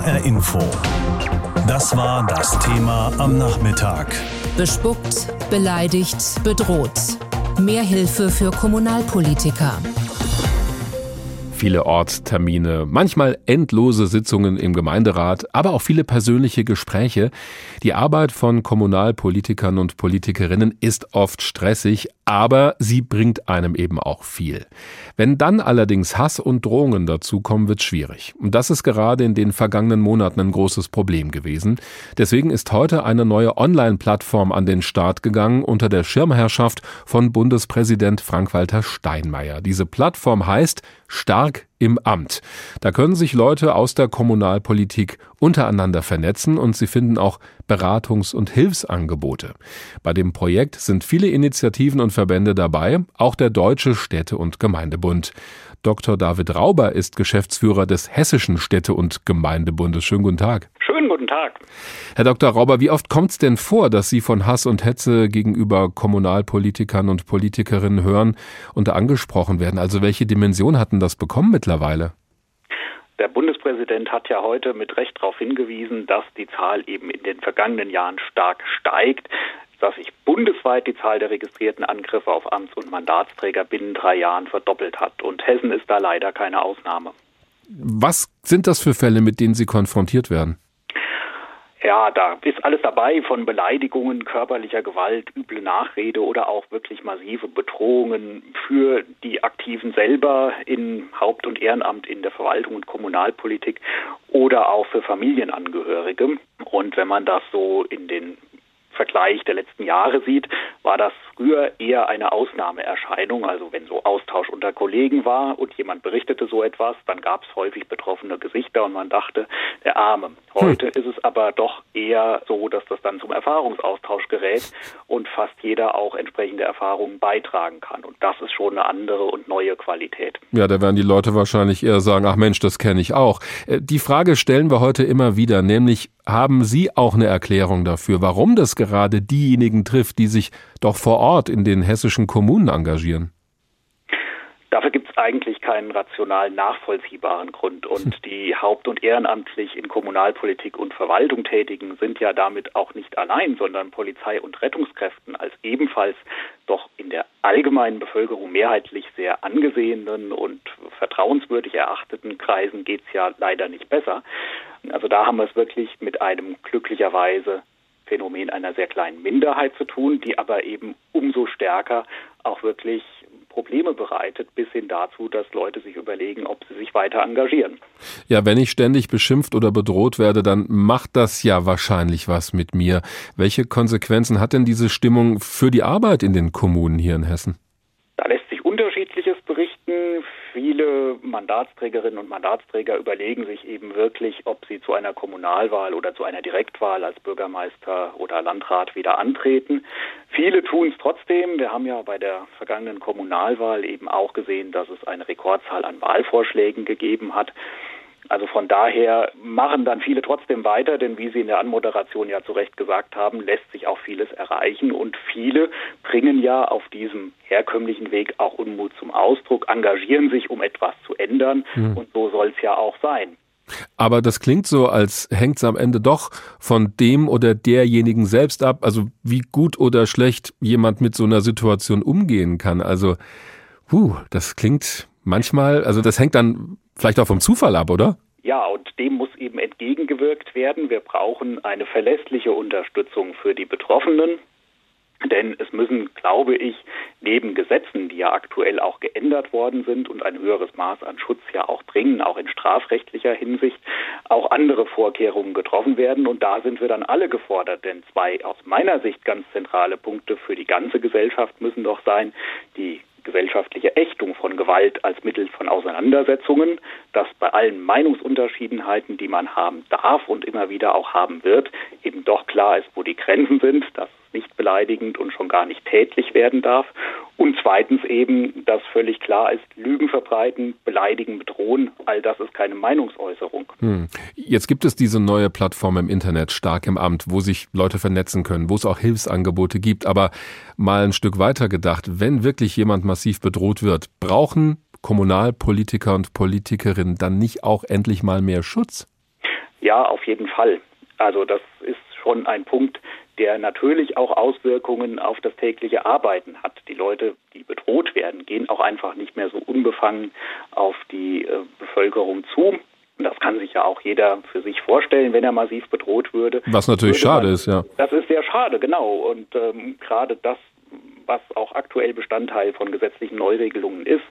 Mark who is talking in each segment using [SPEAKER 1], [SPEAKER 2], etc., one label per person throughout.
[SPEAKER 1] HR Info. Das war das Thema am Nachmittag.
[SPEAKER 2] Bespuckt, beleidigt, bedroht. Mehr Hilfe für Kommunalpolitiker
[SPEAKER 3] viele Ortstermine, manchmal endlose Sitzungen im Gemeinderat, aber auch viele persönliche Gespräche. Die Arbeit von Kommunalpolitikern und Politikerinnen ist oft stressig, aber sie bringt einem eben auch viel. Wenn dann allerdings Hass und Drohungen dazukommen, wird schwierig. Und das ist gerade in den vergangenen Monaten ein großes Problem gewesen. Deswegen ist heute eine neue Online-Plattform an den Start gegangen unter der Schirmherrschaft von Bundespräsident Frank-Walter Steinmeier. Diese Plattform heißt Stark im Amt. Da können sich Leute aus der Kommunalpolitik untereinander vernetzen und sie finden auch Beratungs- und Hilfsangebote. Bei dem Projekt sind viele Initiativen und Verbände dabei, auch der Deutsche Städte- und Gemeindebund. Dr. David Rauber ist Geschäftsführer des Hessischen Städte- und Gemeindebundes. Schönen guten Tag.
[SPEAKER 4] Schönen guten Tag.
[SPEAKER 3] Herr Dr. Rauber, wie oft kommt es denn vor, dass Sie von Hass und Hetze gegenüber Kommunalpolitikern und Politikerinnen hören und angesprochen werden? Also welche Dimension hatten das bekommen mittlerweile?
[SPEAKER 4] Der Bundespräsident hat ja heute mit Recht darauf hingewiesen, dass die Zahl eben in den vergangenen Jahren stark steigt dass sich bundesweit die Zahl der registrierten Angriffe auf Amts- und Mandatsträger binnen drei Jahren verdoppelt hat. Und Hessen ist da leider keine Ausnahme.
[SPEAKER 3] Was sind das für Fälle, mit denen Sie konfrontiert werden?
[SPEAKER 4] Ja, da ist alles dabei, von Beleidigungen, körperlicher Gewalt, üble Nachrede oder auch wirklich massive Bedrohungen für die Aktiven selber in Haupt- und Ehrenamt in der Verwaltung und Kommunalpolitik oder auch für Familienangehörige. Und wenn man das so in den Vergleich der letzten Jahre sieht, war das früher eher eine Ausnahmeerscheinung. Also wenn so Austausch unter Kollegen war und jemand berichtete so etwas, dann gab es häufig betroffene Gesichter und man dachte, der Arme. Heute hm. ist es aber doch eher so, dass das dann zum Erfahrungsaustausch gerät und fast jeder auch entsprechende Erfahrungen beitragen kann. Und das ist schon eine andere und neue Qualität.
[SPEAKER 3] Ja, da werden die Leute wahrscheinlich eher sagen, ach Mensch, das kenne ich auch. Äh, die Frage stellen wir heute immer wieder, nämlich haben Sie auch eine Erklärung dafür, warum das gerade diejenigen trifft, die sich doch vor Ort in den hessischen Kommunen engagieren?
[SPEAKER 4] Dafür gibt es eigentlich keinen rational nachvollziehbaren Grund. Und hm. die haupt- und ehrenamtlich in Kommunalpolitik und Verwaltung tätigen sind ja damit auch nicht allein, sondern Polizei und Rettungskräften als ebenfalls doch in der allgemeinen Bevölkerung mehrheitlich sehr angesehenen und vertrauenswürdig erachteten Kreisen geht es ja leider nicht besser. Also da haben wir es wirklich mit einem glücklicherweise Phänomen einer sehr kleinen Minderheit zu tun, die aber eben umso stärker auch wirklich Probleme bereitet, bis hin dazu, dass Leute sich überlegen, ob sie sich weiter engagieren.
[SPEAKER 3] Ja, wenn ich ständig beschimpft oder bedroht werde, dann macht das ja wahrscheinlich was mit mir. Welche Konsequenzen hat denn diese Stimmung für die Arbeit in den Kommunen hier in Hessen?
[SPEAKER 4] Da lässt sich unterschiedliches berichten. Viele Mandatsträgerinnen und Mandatsträger überlegen sich eben wirklich, ob sie zu einer Kommunalwahl oder zu einer Direktwahl als Bürgermeister oder Landrat wieder antreten. Viele tun es trotzdem. Wir haben ja bei der vergangenen Kommunalwahl eben auch gesehen, dass es eine Rekordzahl an Wahlvorschlägen gegeben hat. Also von daher machen dann viele trotzdem weiter, denn wie Sie in der Anmoderation ja zu Recht gesagt haben, lässt sich auch vieles erreichen und viele bringen ja auf diesem herkömmlichen Weg auch Unmut zum Ausdruck, engagieren sich, um etwas zu ändern mhm. und so soll es ja auch sein.
[SPEAKER 3] Aber das klingt so, als hängt es am Ende doch von dem oder derjenigen selbst ab, also wie gut oder schlecht jemand mit so einer Situation umgehen kann. Also, huh, das klingt manchmal, also das hängt dann vielleicht auch vom Zufall ab, oder?
[SPEAKER 4] Ja, und dem muss eben entgegengewirkt werden. Wir brauchen eine verlässliche Unterstützung für die Betroffenen. Denn es müssen, glaube ich, neben Gesetzen, die ja aktuell auch geändert worden sind und ein höheres Maß an Schutz ja auch bringen, auch in strafrechtlicher Hinsicht, auch andere Vorkehrungen getroffen werden. Und da sind wir dann alle gefordert. Denn zwei aus meiner Sicht ganz zentrale Punkte für die ganze Gesellschaft müssen doch sein, die gesellschaftliche Ächtung von Gewalt als Mittel von Auseinandersetzungen, dass bei allen Meinungsunterschiedenheiten, die man haben darf und immer wieder auch haben wird, eben doch klar ist, wo die Grenzen sind, dass nicht beleidigend und schon gar nicht tätlich werden darf. Und zweitens eben, dass völlig klar ist, Lügen verbreiten, beleidigen, bedrohen, all das ist keine Meinungsäußerung.
[SPEAKER 3] Hm. Jetzt gibt es diese neue Plattform im Internet, Stark im Amt, wo sich Leute vernetzen können, wo es auch Hilfsangebote gibt. Aber mal ein Stück weiter gedacht, wenn wirklich jemand massiv bedroht wird, brauchen Kommunalpolitiker und Politikerinnen dann nicht auch endlich mal mehr Schutz?
[SPEAKER 4] Ja, auf jeden Fall. Also das ist schon ein Punkt, der natürlich auch Auswirkungen auf das tägliche Arbeiten hat. Die Leute, die bedroht werden, gehen auch einfach nicht mehr so unbefangen auf die äh, Bevölkerung zu. Das kann sich ja auch jeder für sich vorstellen, wenn er massiv bedroht würde.
[SPEAKER 3] Was natürlich schade man, ist, ja.
[SPEAKER 4] Das ist sehr schade, genau. Und ähm, gerade das was auch aktuell Bestandteil von gesetzlichen Neuregelungen ist,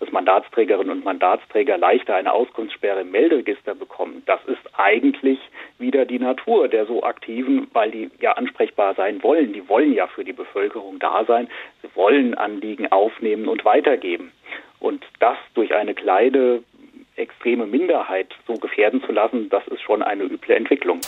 [SPEAKER 4] dass Mandatsträgerinnen und Mandatsträger leichter eine Auskunftssperre im Melderegister bekommen. Das ist eigentlich wieder die Natur der so Aktiven, weil die ja ansprechbar sein wollen. Die wollen ja für die Bevölkerung da sein. Sie wollen Anliegen aufnehmen und weitergeben. Und das durch eine kleine extreme Minderheit so gefährden zu lassen, das ist schon eine üble Entwicklung.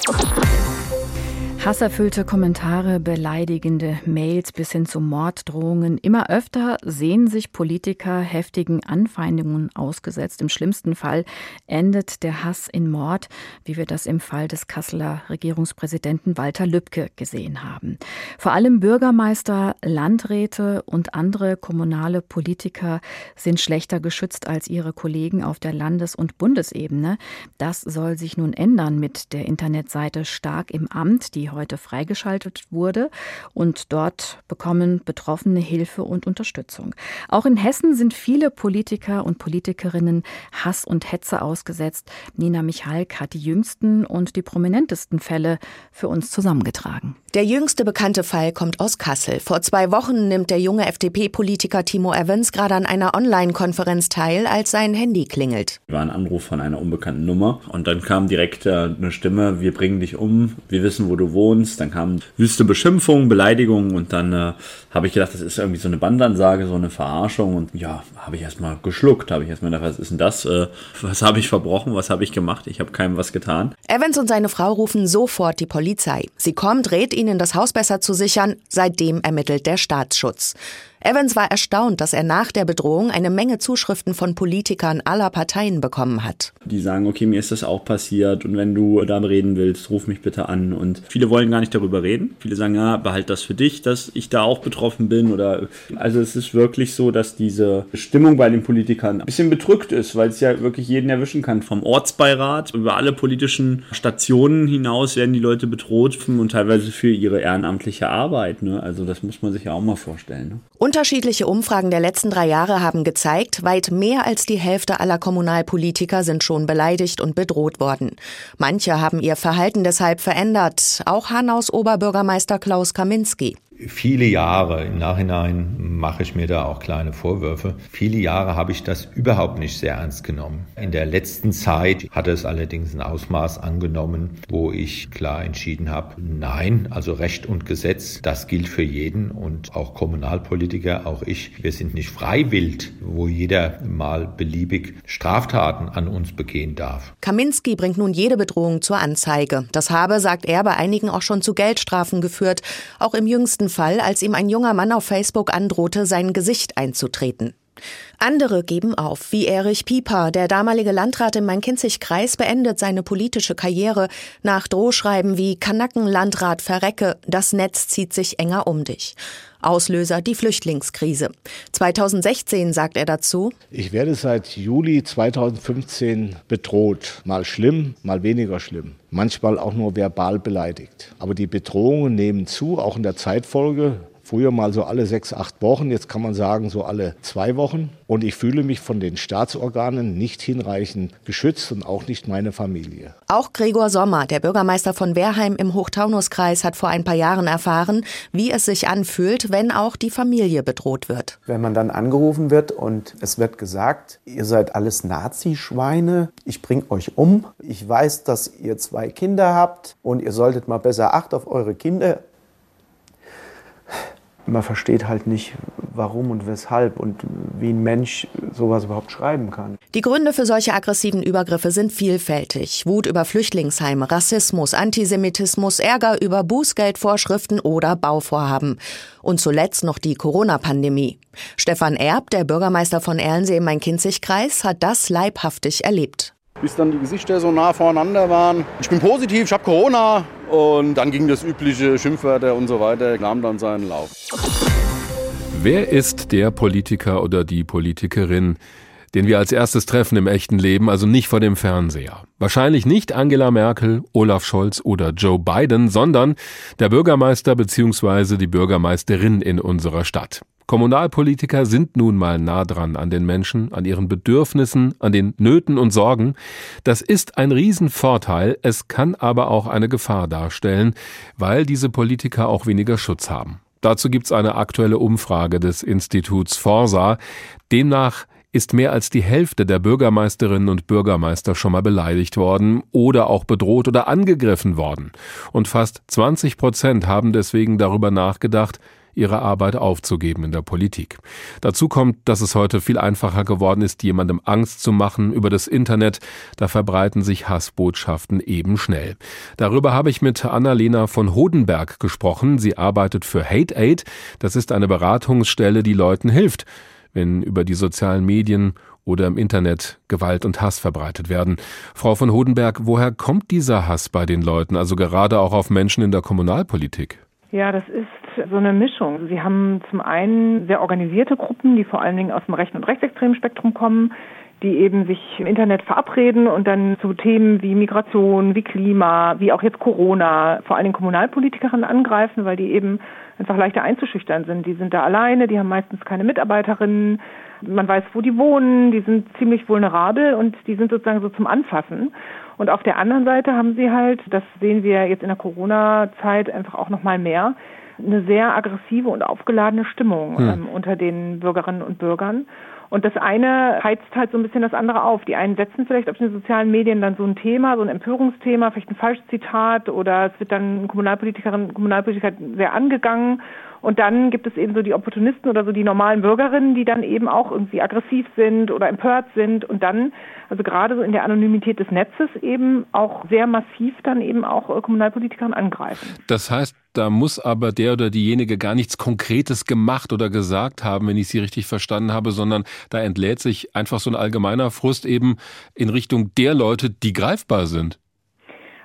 [SPEAKER 5] Hasserfüllte Kommentare, beleidigende Mails bis hin zu Morddrohungen. Immer öfter sehen sich Politiker heftigen Anfeindungen ausgesetzt. Im schlimmsten Fall endet der Hass in Mord, wie wir das im Fall des Kasseler Regierungspräsidenten Walter Lübcke gesehen haben. Vor allem Bürgermeister, Landräte und andere kommunale Politiker sind schlechter geschützt als ihre Kollegen auf der Landes- und Bundesebene. Das soll sich nun ändern mit der Internetseite Stark im Amt, die heute freigeschaltet wurde. Und dort bekommen Betroffene Hilfe und Unterstützung. Auch in Hessen sind viele Politiker und Politikerinnen Hass und Hetze ausgesetzt. Nina Michalk hat die jüngsten und die prominentesten Fälle für uns zusammengetragen.
[SPEAKER 6] Der jüngste bekannte Fall kommt aus Kassel. Vor zwei Wochen nimmt der junge FDP-Politiker Timo Evans gerade an einer Online-Konferenz teil, als sein Handy klingelt.
[SPEAKER 7] War ein Anruf von einer unbekannten Nummer und dann kam direkt äh, eine Stimme, wir bringen dich um, wir wissen, wo du wohnst. Dann kamen wüste Beschimpfungen, Beleidigungen und dann äh, habe ich gedacht, das ist irgendwie so eine Bandansage, so eine Verarschung und ja, habe ich erstmal geschluckt, habe ich erstmal gedacht, was ist denn das? Äh, was habe ich verbrochen? Was habe ich gemacht? Ich habe keinem was getan.
[SPEAKER 6] Evans und seine Frau rufen sofort die Polizei. Sie kommt, rät ihnen, das Haus besser zu sichern. Seitdem ermittelt der Staatsschutz. Evans war erstaunt, dass er nach der Bedrohung eine Menge Zuschriften von Politikern aller Parteien bekommen hat.
[SPEAKER 7] Die sagen, okay, mir ist das auch passiert und wenn du da reden willst, ruf mich bitte an. Und viele wollen gar nicht darüber reden. Viele sagen, ja, behalt das für dich, dass ich da auch betroffen bin. Oder also es ist wirklich so, dass diese Stimmung bei den Politikern ein bisschen bedrückt ist, weil es ja wirklich jeden erwischen kann. Vom Ortsbeirat über alle politischen Stationen hinaus werden die Leute bedroht und teilweise für ihre ehrenamtliche Arbeit. Ne? Also das muss man sich ja auch mal vorstellen. Ne?
[SPEAKER 6] Unterschiedliche Umfragen der letzten drei Jahre haben gezeigt, weit mehr als die Hälfte aller Kommunalpolitiker sind schon beleidigt und bedroht worden. Manche haben ihr Verhalten deshalb verändert, auch Hanaus Oberbürgermeister Klaus Kaminski
[SPEAKER 8] viele Jahre, im Nachhinein mache ich mir da auch kleine Vorwürfe, viele Jahre habe ich das überhaupt nicht sehr ernst genommen. In der letzten Zeit hatte es allerdings ein Ausmaß angenommen, wo ich klar entschieden habe, nein, also Recht und Gesetz, das gilt für jeden und auch Kommunalpolitiker, auch ich, wir sind nicht freiwillig, wo jeder mal beliebig Straftaten an uns begehen darf.
[SPEAKER 6] Kaminski bringt nun jede Bedrohung zur Anzeige. Das habe, sagt er, bei einigen auch schon zu Geldstrafen geführt. Auch im jüngsten Fall, als ihm ein junger Mann auf Facebook androhte, sein Gesicht einzutreten. Andere geben auf, wie Erich Pieper, der damalige Landrat im Main-Kinzig-Kreis, beendet seine politische Karriere nach Drohschreiben wie Kanackenlandrat verrecke, das Netz zieht sich enger um dich. Auslöser die Flüchtlingskrise. 2016 sagt er dazu,
[SPEAKER 9] Ich werde seit Juli 2015 bedroht. Mal schlimm, mal weniger schlimm. Manchmal auch nur verbal beleidigt. Aber die Bedrohungen nehmen zu, auch in der Zeitfolge. Früher mal so alle sechs, acht Wochen, jetzt kann man sagen so alle zwei Wochen. Und ich fühle mich von den Staatsorganen nicht hinreichend geschützt und auch nicht meine Familie.
[SPEAKER 6] Auch Gregor Sommer, der Bürgermeister von Wehrheim im Hochtaunuskreis, hat vor ein paar Jahren erfahren, wie es sich anfühlt, wenn auch die Familie bedroht wird.
[SPEAKER 10] Wenn man dann angerufen wird und es wird gesagt, ihr seid alles Nazischweine, ich bring euch um, ich weiß, dass ihr zwei Kinder habt und ihr solltet mal besser Acht auf eure Kinder man versteht halt nicht, warum und weshalb und wie ein Mensch sowas überhaupt schreiben kann.
[SPEAKER 6] Die Gründe für solche aggressiven Übergriffe sind vielfältig. Wut über Flüchtlingsheime, Rassismus, Antisemitismus, Ärger über Bußgeldvorschriften oder Bauvorhaben. Und zuletzt noch die Corona-Pandemie. Stefan Erb, der Bürgermeister von Erlensee im Main-Kinzig-Kreis, hat das leibhaftig erlebt
[SPEAKER 11] bis dann die Gesichter so nah voreinander waren. Ich bin positiv, ich habe Corona und dann ging das übliche Schimpfwörter und so weiter, nahm dann seinen Lauf.
[SPEAKER 3] Wer ist der Politiker oder die Politikerin, den wir als erstes treffen im echten Leben, also nicht vor dem Fernseher. Wahrscheinlich nicht Angela Merkel, Olaf Scholz oder Joe Biden, sondern der Bürgermeister bzw. die Bürgermeisterin in unserer Stadt. Kommunalpolitiker sind nun mal nah dran an den Menschen, an ihren Bedürfnissen, an den Nöten und Sorgen. Das ist ein Riesenvorteil, es kann aber auch eine Gefahr darstellen, weil diese Politiker auch weniger Schutz haben. Dazu gibt's eine aktuelle Umfrage des Instituts Forsa. Demnach ist mehr als die Hälfte der Bürgermeisterinnen und Bürgermeister schon mal beleidigt worden oder auch bedroht oder angegriffen worden. Und fast 20 Prozent haben deswegen darüber nachgedacht, ihre Arbeit aufzugeben in der Politik. Dazu kommt, dass es heute viel einfacher geworden ist, jemandem Angst zu machen über das Internet. Da verbreiten sich Hassbotschaften eben schnell. Darüber habe ich mit Annalena von Hodenberg gesprochen. Sie arbeitet für Hate Aid. Das ist eine Beratungsstelle, die Leuten hilft, wenn über die sozialen Medien oder im Internet Gewalt und Hass verbreitet werden. Frau von Hodenberg, woher kommt dieser Hass bei den Leuten, also gerade auch auf Menschen in der Kommunalpolitik?
[SPEAKER 12] Ja, das ist so eine Mischung. Sie haben zum einen sehr organisierte Gruppen, die vor allen Dingen aus dem rechten und rechtsextremen Spektrum kommen, die eben sich im Internet verabreden und dann zu Themen wie Migration, wie Klima, wie auch jetzt Corona, vor allen Dingen Kommunalpolitikerinnen angreifen, weil die eben einfach leichter einzuschüchtern sind. Die sind da alleine, die haben meistens keine Mitarbeiterinnen, man weiß, wo die wohnen, die sind ziemlich vulnerabel und die sind sozusagen so zum Anfassen. Und auf der anderen Seite haben sie halt, das sehen wir jetzt in der Corona-Zeit einfach auch noch mal mehr, eine sehr aggressive und aufgeladene Stimmung hm. ähm, unter den Bürgerinnen und Bürgern. Und das eine heizt halt so ein bisschen das andere auf. Die einen setzen vielleicht auf den sozialen Medien dann so ein Thema, so ein Empörungsthema, vielleicht ein falsches Zitat oder es wird dann Kommunalpolitikerin, Kommunalpolitiker sehr angegangen und dann gibt es eben so die Opportunisten oder so die normalen Bürgerinnen, die dann eben auch irgendwie aggressiv sind oder empört sind und dann, also gerade so in der Anonymität des Netzes eben auch sehr massiv dann eben auch äh, Kommunalpolitikerinnen angreifen.
[SPEAKER 3] Das heißt, da muss aber der oder diejenige gar nichts Konkretes gemacht oder gesagt haben, wenn ich Sie richtig verstanden habe, sondern da entlädt sich einfach so ein allgemeiner Frust eben in Richtung der Leute, die greifbar sind.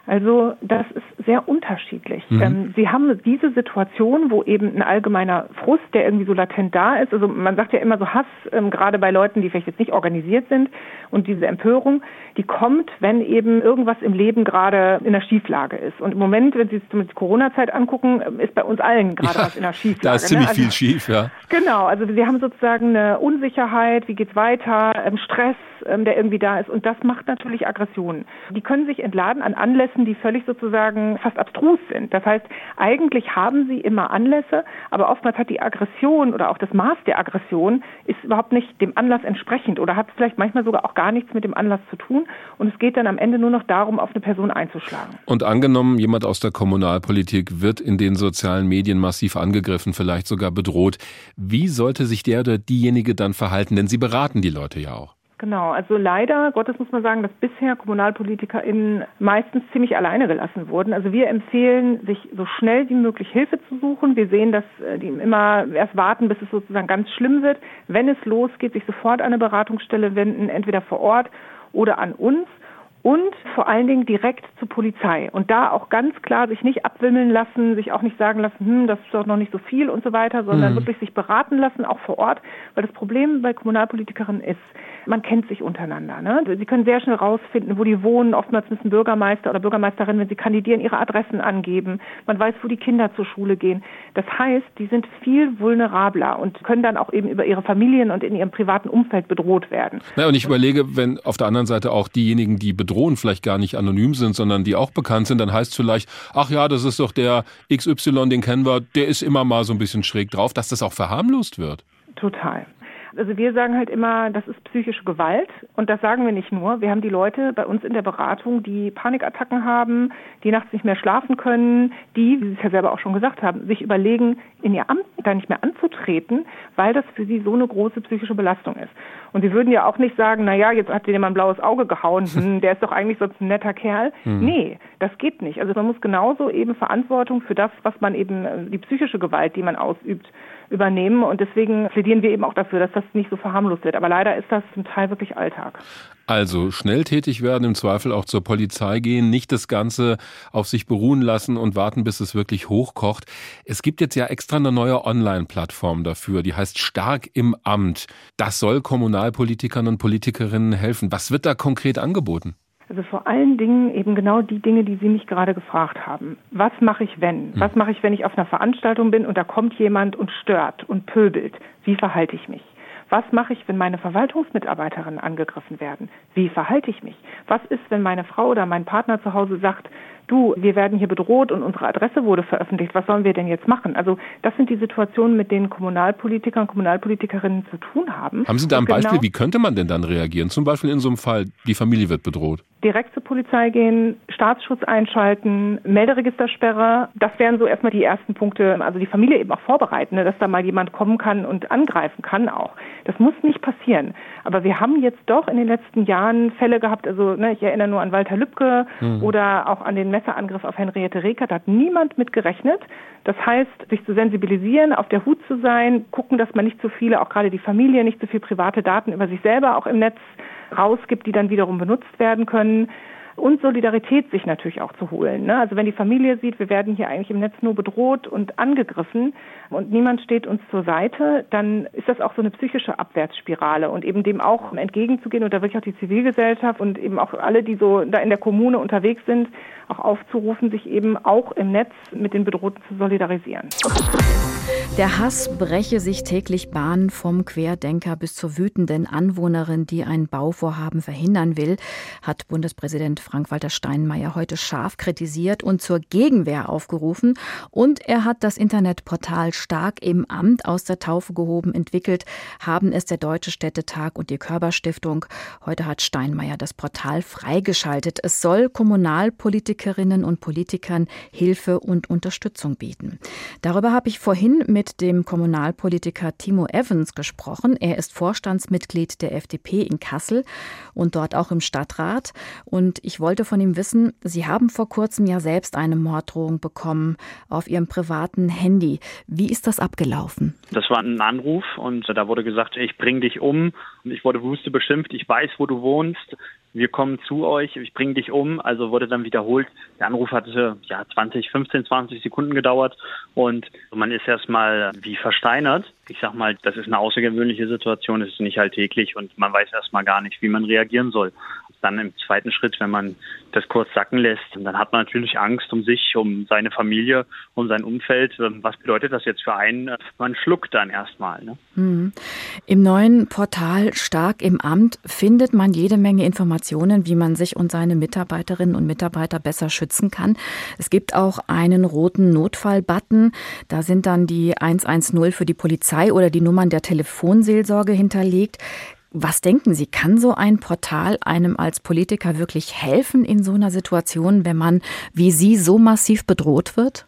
[SPEAKER 12] Also das ist sehr unterschiedlich. Mhm. Ähm, Sie haben diese Situation, wo eben ein allgemeiner Frust, der irgendwie so latent da ist. Also man sagt ja immer so Hass, ähm, gerade bei Leuten, die vielleicht jetzt nicht organisiert sind. Und diese Empörung, die kommt, wenn eben irgendwas im Leben gerade in der Schieflage ist. Und im Moment, wenn Sie es mit Corona-Zeit angucken, ähm, ist bei uns allen gerade ja, was in der Schieflage.
[SPEAKER 3] Da ist ziemlich ne? also, viel schief, ja.
[SPEAKER 12] Genau, also wir haben sozusagen eine Unsicherheit, wie geht's weiter, ähm, Stress, ähm, der irgendwie da ist. Und das macht natürlich Aggressionen. Die können sich entladen an Anlässen, die völlig sozusagen fast abstrus sind. Das heißt, eigentlich haben sie immer Anlässe, aber oftmals hat die Aggression oder auch das Maß der Aggression ist überhaupt nicht dem Anlass entsprechend oder hat vielleicht manchmal sogar auch gar nichts mit dem Anlass zu tun. Und es geht dann am Ende nur noch darum, auf eine Person einzuschlagen.
[SPEAKER 3] Und angenommen, jemand aus der Kommunalpolitik wird in den sozialen Medien massiv angegriffen, vielleicht sogar bedroht. Wie sollte sich der oder diejenige dann verhalten? Denn Sie beraten die Leute ja auch.
[SPEAKER 12] Genau, also leider Gottes muss man sagen, dass bisher KommunalpolitikerInnen meistens ziemlich alleine gelassen wurden. Also wir empfehlen, sich so schnell wie möglich Hilfe zu suchen. Wir sehen, dass äh, die immer erst warten, bis es sozusagen ganz schlimm wird. Wenn es losgeht, sich sofort an eine Beratungsstelle wenden, entweder vor Ort oder an uns und vor allen Dingen direkt zur Polizei. Und da auch ganz klar sich nicht abwimmeln lassen, sich auch nicht sagen lassen, hm, das ist doch noch nicht so viel und so weiter, sondern mhm. wirklich sich beraten lassen, auch vor Ort. Weil das Problem bei Kommunalpolitikerinnen ist, man kennt sich untereinander. Ne? Sie können sehr schnell rausfinden, wo die wohnen. Oftmals müssen Bürgermeister oder Bürgermeisterinnen, wenn sie kandidieren, ihre Adressen angeben. Man weiß, wo die Kinder zur Schule gehen. Das heißt, die sind viel vulnerabler und können dann auch eben über ihre Familien und in ihrem privaten Umfeld bedroht werden.
[SPEAKER 3] Na, und ich überlege, wenn auf der anderen Seite auch diejenigen, die bedrohen, vielleicht gar nicht anonym sind, sondern die auch bekannt sind, dann heißt es vielleicht, ach ja, das ist doch der XY, den kennen wir, der ist immer mal so ein bisschen schräg drauf, dass das auch verharmlost wird.
[SPEAKER 12] Total. Also wir sagen halt immer, das ist psychische Gewalt und das sagen wir nicht nur. Wir haben die Leute bei uns in der Beratung, die Panikattacken haben, die nachts nicht mehr schlafen können, die, wie Sie es ja selber auch schon gesagt haben, sich überlegen, in ihr Amt da nicht mehr anzutreten, weil das für sie so eine große psychische Belastung ist. Und sie würden ja auch nicht sagen, na ja, jetzt hat dir mal ein blaues Auge gehauen, hm, der ist doch eigentlich sonst ein netter Kerl. Mhm. Nee, das geht nicht. Also man muss genauso eben Verantwortung für das, was man eben, äh, die psychische Gewalt, die man ausübt, übernehmen. Und deswegen plädieren wir eben auch dafür, dass das nicht so verharmlost wird. Aber leider ist das zum Teil wirklich Alltag.
[SPEAKER 3] Also schnell tätig werden, im Zweifel auch zur Polizei gehen, nicht das Ganze auf sich beruhen lassen und warten, bis es wirklich hochkocht. Es gibt jetzt ja extra eine neue Online-Plattform dafür, die heißt Stark im Amt. Das soll Kommunalpolitikern und Politikerinnen helfen. Was wird da konkret angeboten?
[SPEAKER 12] Also vor allen Dingen eben genau die Dinge, die Sie mich gerade gefragt haben. Was mache ich, wenn? Hm. Was mache ich, wenn ich auf einer Veranstaltung bin und da kommt jemand und stört und pöbelt? Wie verhalte ich mich? Was mache ich, wenn meine Verwaltungsmitarbeiterinnen angegriffen werden? Wie verhalte ich mich? Was ist, wenn meine Frau oder mein Partner zu Hause sagt, du, wir werden hier bedroht und unsere Adresse wurde veröffentlicht, was sollen wir denn jetzt machen? Also das sind die Situationen, mit denen Kommunalpolitiker und Kommunalpolitikerinnen zu tun haben.
[SPEAKER 3] Haben Sie da ein Beispiel, genau wie könnte man denn dann reagieren? Zum Beispiel in so einem Fall, die Familie wird bedroht.
[SPEAKER 12] Direkt zur Polizei gehen, Staatsschutz einschalten, Melderegistersperre, das wären so erstmal die ersten Punkte, also die Familie eben auch vorbereiten, ne, dass da mal jemand kommen kann und angreifen kann auch. Das muss nicht passieren. Aber wir haben jetzt doch in den letzten Jahren Fälle gehabt, also ne, ich erinnere nur an Walter Lübcke mhm. oder auch an den Messerangriff auf Henriette Reker, da hat niemand mit gerechnet. Das heißt, sich zu sensibilisieren, auf der Hut zu sein, gucken, dass man nicht zu viele, auch gerade die Familie, nicht zu viel private Daten über sich selber auch im Netz rausgibt, die dann wiederum benutzt werden können und Solidarität sich natürlich auch zu holen. Ne? Also wenn die Familie sieht, wir werden hier eigentlich im Netz nur bedroht und angegriffen und niemand steht uns zur Seite, dann ist das auch so eine psychische Abwärtsspirale und eben dem auch entgegenzugehen und da wirklich auch die Zivilgesellschaft und eben auch alle, die so da in der Kommune unterwegs sind, auch aufzurufen, sich eben auch im Netz mit den Bedrohten zu solidarisieren.
[SPEAKER 5] Der Hass breche sich täglich Bahn vom Querdenker bis zur wütenden Anwohnerin, die ein Bauvorhaben verhindern will, hat Bundespräsident Frank-Walter Steinmeier heute scharf kritisiert und zur Gegenwehr aufgerufen. Und er hat das Internetportal Stark im Amt aus der Taufe gehoben entwickelt, haben es der Deutsche Städtetag und die Körperstiftung. Heute hat Steinmeier das Portal freigeschaltet. Es soll Kommunalpolitikerinnen und Politikern Hilfe und Unterstützung bieten. Darüber habe ich vorhin mit dem Kommunalpolitiker Timo Evans gesprochen. Er ist Vorstandsmitglied der FDP in Kassel und dort auch im Stadtrat. Und ich wollte von ihm wissen, Sie haben vor kurzem ja selbst eine Morddrohung bekommen auf Ihrem privaten Handy. Wie ist das abgelaufen?
[SPEAKER 13] Das war ein Anruf und da wurde gesagt, ich bring dich um. Und ich wurde wüste beschimpft, ich weiß, wo du wohnst wir kommen zu euch, ich bringe dich um. Also wurde dann wiederholt. Der Anruf hatte ja 20, 15, 20 Sekunden gedauert und man ist erstmal wie versteinert. Ich sag mal, das ist eine außergewöhnliche Situation, es ist nicht alltäglich und man weiß erstmal gar nicht, wie man reagieren soll dann im zweiten Schritt, wenn man das kurz sacken lässt, dann hat man natürlich Angst um sich, um seine Familie, um sein Umfeld. Ähm, was bedeutet das jetzt für einen? Man schluckt dann erstmal. Ne?
[SPEAKER 5] Mhm. Im neuen Portal Stark im Amt findet man jede Menge Informationen, wie man sich und seine Mitarbeiterinnen und Mitarbeiter besser schützen kann. Es gibt auch einen roten Notfall-Button. Da sind dann die 110 für die Polizei oder die Nummern der Telefonseelsorge hinterlegt. Was denken Sie, kann so ein Portal einem als Politiker wirklich helfen in so einer Situation, wenn man wie Sie so massiv bedroht wird?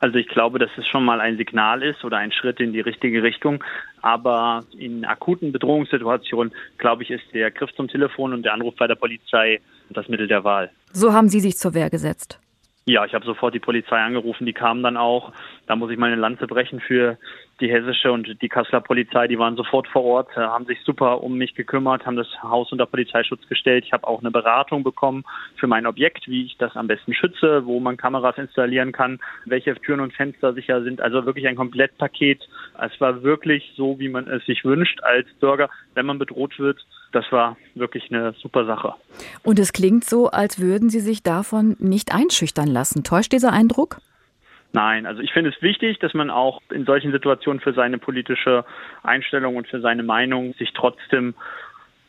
[SPEAKER 13] Also ich glaube, dass es schon mal ein Signal ist oder ein Schritt in die richtige Richtung. Aber in akuten Bedrohungssituationen, glaube ich, ist der Griff zum Telefon und der Anruf bei der Polizei das Mittel der Wahl.
[SPEAKER 5] So haben Sie sich zur Wehr gesetzt.
[SPEAKER 13] Ja, ich habe sofort die Polizei angerufen, die kamen dann auch. Da muss ich meine Lanze brechen für die hessische und die Kasseler Polizei, die waren sofort vor Ort, äh, haben sich super um mich gekümmert, haben das Haus unter Polizeischutz gestellt. Ich habe auch eine Beratung bekommen für mein Objekt, wie ich das am besten schütze, wo man Kameras installieren kann, welche Türen und Fenster sicher sind. Also wirklich ein Komplettpaket. Es war wirklich so, wie man es sich wünscht als Bürger, wenn man bedroht wird. Das war wirklich eine super Sache.
[SPEAKER 5] Und es klingt so, als würden Sie sich davon nicht einschüchtern lassen. Täuscht dieser Eindruck?
[SPEAKER 13] Nein, also ich finde es wichtig, dass man auch in solchen Situationen für seine politische Einstellung und für seine Meinung sich trotzdem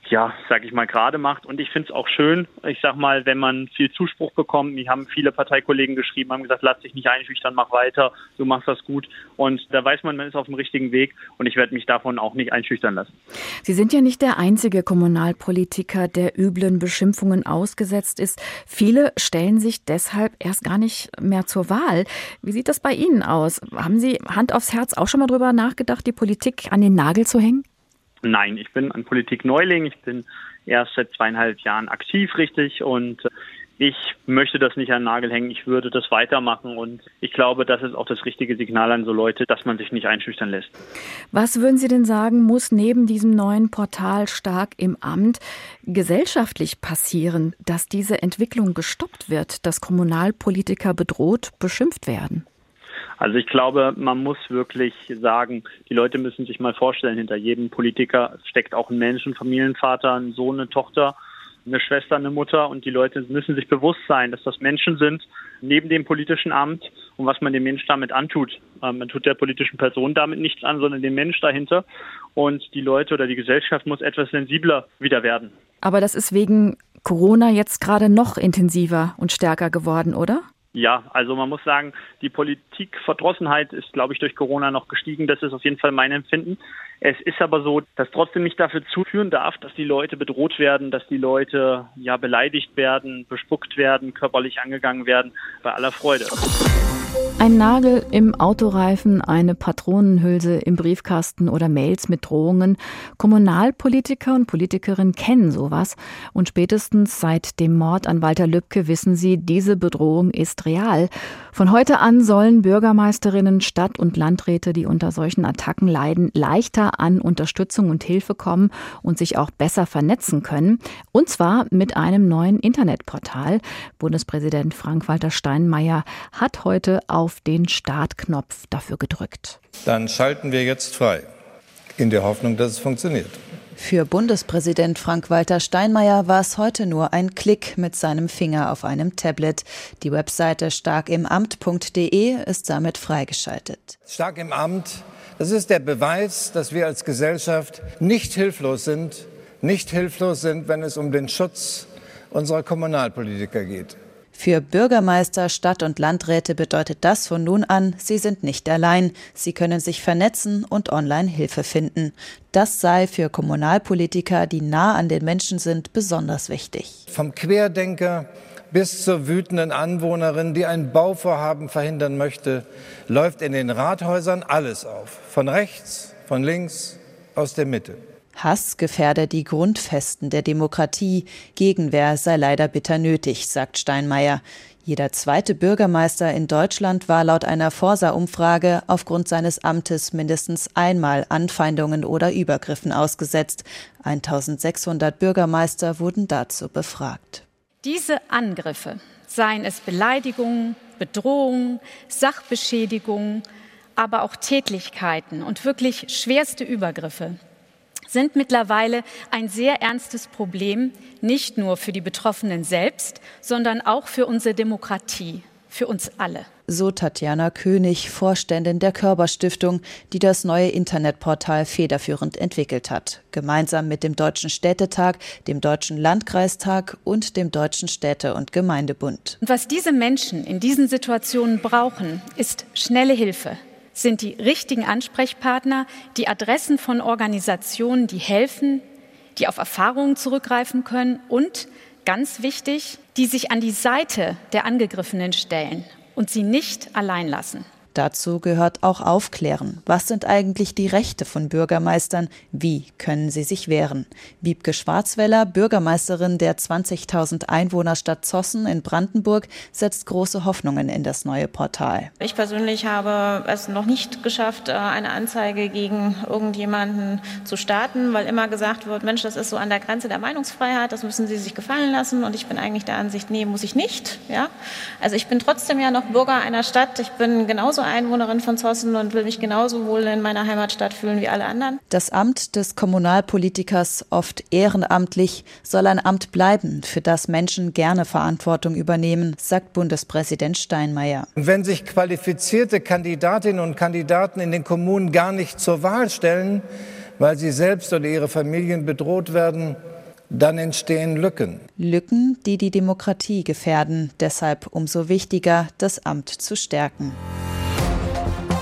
[SPEAKER 13] ja, sag ich mal, gerade macht. Und ich finde es auch schön, ich sag mal, wenn man viel Zuspruch bekommt, mir haben viele Parteikollegen geschrieben, haben gesagt, lass dich nicht einschüchtern, mach weiter, du machst das gut. Und da weiß man, man ist auf dem richtigen Weg und ich werde mich davon auch nicht einschüchtern lassen.
[SPEAKER 5] Sie sind ja nicht der einzige Kommunalpolitiker, der üblen Beschimpfungen ausgesetzt ist. Viele stellen sich deshalb erst gar nicht mehr zur Wahl. Wie sieht das bei Ihnen aus? Haben Sie Hand aufs Herz auch schon mal drüber nachgedacht, die Politik an den Nagel zu hängen?
[SPEAKER 13] Nein, ich bin ein Politikneuling. Ich bin erst seit zweieinhalb Jahren aktiv, richtig. Und ich möchte das nicht an den Nagel hängen, ich würde das weitermachen und ich glaube, das ist auch das richtige Signal an so Leute, dass man sich nicht einschüchtern lässt.
[SPEAKER 5] Was würden Sie denn sagen, muss neben diesem neuen Portal stark im Amt gesellschaftlich passieren, dass diese Entwicklung gestoppt wird, dass Kommunalpolitiker bedroht, beschimpft werden?
[SPEAKER 13] Also ich glaube, man muss wirklich sagen, die Leute müssen sich mal vorstellen, hinter jedem Politiker steckt auch ein Mensch, ein Familienvater, ein Sohn, eine Tochter eine Schwester, eine Mutter und die Leute müssen sich bewusst sein, dass das Menschen sind neben dem politischen Amt und was man dem Mensch damit antut. Ähm, man tut der politischen Person damit nichts an, sondern dem Mensch dahinter und die Leute oder die Gesellschaft muss etwas sensibler wieder werden.
[SPEAKER 5] Aber das ist wegen Corona jetzt gerade noch intensiver und stärker geworden, oder?
[SPEAKER 13] Ja, also man muss sagen, die Politikverdrossenheit ist, glaube ich, durch Corona noch gestiegen. Das ist auf jeden Fall mein Empfinden. Es ist aber so, dass trotzdem nicht dafür zuführen darf, dass die Leute bedroht werden, dass die Leute ja beleidigt werden, bespuckt werden, körperlich angegangen werden. Bei aller Freude.
[SPEAKER 5] Ein Nagel im Autoreifen, eine Patronenhülse im Briefkasten oder Mails mit Drohungen. Kommunalpolitiker und Politikerinnen kennen sowas. Und spätestens seit dem Mord an Walter Lübcke wissen sie, diese Bedrohung ist real. Von heute an sollen Bürgermeisterinnen, Stadt- und Landräte, die unter solchen Attacken leiden, leichter an Unterstützung und Hilfe kommen und sich auch besser vernetzen können. Und zwar mit einem neuen Internetportal. Bundespräsident Frank-Walter Steinmeier hat heute auf den Startknopf dafür gedrückt.
[SPEAKER 14] Dann schalten wir jetzt frei, in der Hoffnung, dass es funktioniert.
[SPEAKER 15] Für Bundespräsident Frank-Walter Steinmeier war es heute nur ein Klick mit seinem Finger auf einem Tablet. Die Webseite starkimamt.de ist damit freigeschaltet.
[SPEAKER 14] Stark im Amt, das ist der Beweis, dass wir als Gesellschaft nicht hilflos sind, nicht hilflos sind, wenn es um den Schutz unserer Kommunalpolitiker geht.
[SPEAKER 15] Für Bürgermeister, Stadt- und Landräte bedeutet das von nun an, sie sind nicht allein. Sie können sich vernetzen und online Hilfe finden. Das sei für Kommunalpolitiker, die nah an den Menschen sind, besonders wichtig.
[SPEAKER 14] Vom Querdenker bis zur wütenden Anwohnerin, die ein Bauvorhaben verhindern möchte, läuft in den Rathäusern alles auf. Von rechts, von links, aus der Mitte.
[SPEAKER 15] Hass gefährde die Grundfesten der Demokratie. Gegenwehr sei leider bitter nötig, sagt Steinmeier. Jeder zweite Bürgermeister in Deutschland war laut einer Forsa-Umfrage aufgrund seines Amtes mindestens einmal Anfeindungen oder Übergriffen ausgesetzt. 1600 Bürgermeister wurden dazu befragt.
[SPEAKER 16] Diese Angriffe, seien es Beleidigungen, Bedrohungen, Sachbeschädigungen, aber auch Tätlichkeiten und wirklich schwerste Übergriffe, sind mittlerweile ein sehr ernstes Problem, nicht nur für die Betroffenen selbst, sondern auch für unsere Demokratie, für uns alle.
[SPEAKER 15] So Tatjana König, Vorständin der Körperstiftung, die das neue Internetportal federführend entwickelt hat, gemeinsam mit dem Deutschen Städtetag, dem Deutschen Landkreistag und dem Deutschen Städte- und Gemeindebund.
[SPEAKER 16] Und was diese Menschen in diesen Situationen brauchen, ist schnelle Hilfe, sind die richtigen Ansprechpartner, die Adressen von Organisationen, die helfen, die auf Erfahrungen zurückgreifen können und, ganz wichtig, die sich an die Seite der Angegriffenen stellen und sie nicht allein lassen.
[SPEAKER 15] Dazu gehört auch Aufklären. Was sind eigentlich die Rechte von Bürgermeistern? Wie können sie sich wehren? Wiebke Schwarzweller, Bürgermeisterin der 20.000 Einwohnerstadt Zossen in Brandenburg, setzt große Hoffnungen in das neue Portal.
[SPEAKER 17] Ich persönlich habe es noch nicht geschafft, äh, eine Anzeige gegen irgendjemanden zu starten, weil immer gesagt wird, Mensch, das ist so an der Grenze der Meinungsfreiheit, das müssen Sie sich gefallen lassen. Und ich bin eigentlich der Ansicht, nee, muss ich nicht. Ja? Also ich bin trotzdem ja noch Bürger einer Stadt. Ich bin genauso genauso Einwohnerin von Zossen und will mich genauso wohl in meiner Heimatstadt fühlen wie alle anderen.
[SPEAKER 15] Das Amt des Kommunalpolitikers, oft ehrenamtlich, soll ein Amt bleiben, für das Menschen gerne Verantwortung übernehmen, sagt Bundespräsident Steinmeier.
[SPEAKER 14] Wenn sich qualifizierte Kandidatinnen und Kandidaten in den Kommunen gar nicht zur Wahl stellen, weil sie selbst oder ihre Familien bedroht werden, dann entstehen Lücken.
[SPEAKER 15] Lücken, die die Demokratie gefährden. Deshalb umso wichtiger, das Amt zu stärken.